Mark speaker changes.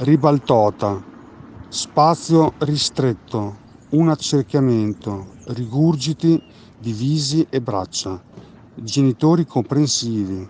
Speaker 1: ribaltota, spazio ristretto, un accerchiamento, rigurgiti di visi e braccia, genitori comprensivi,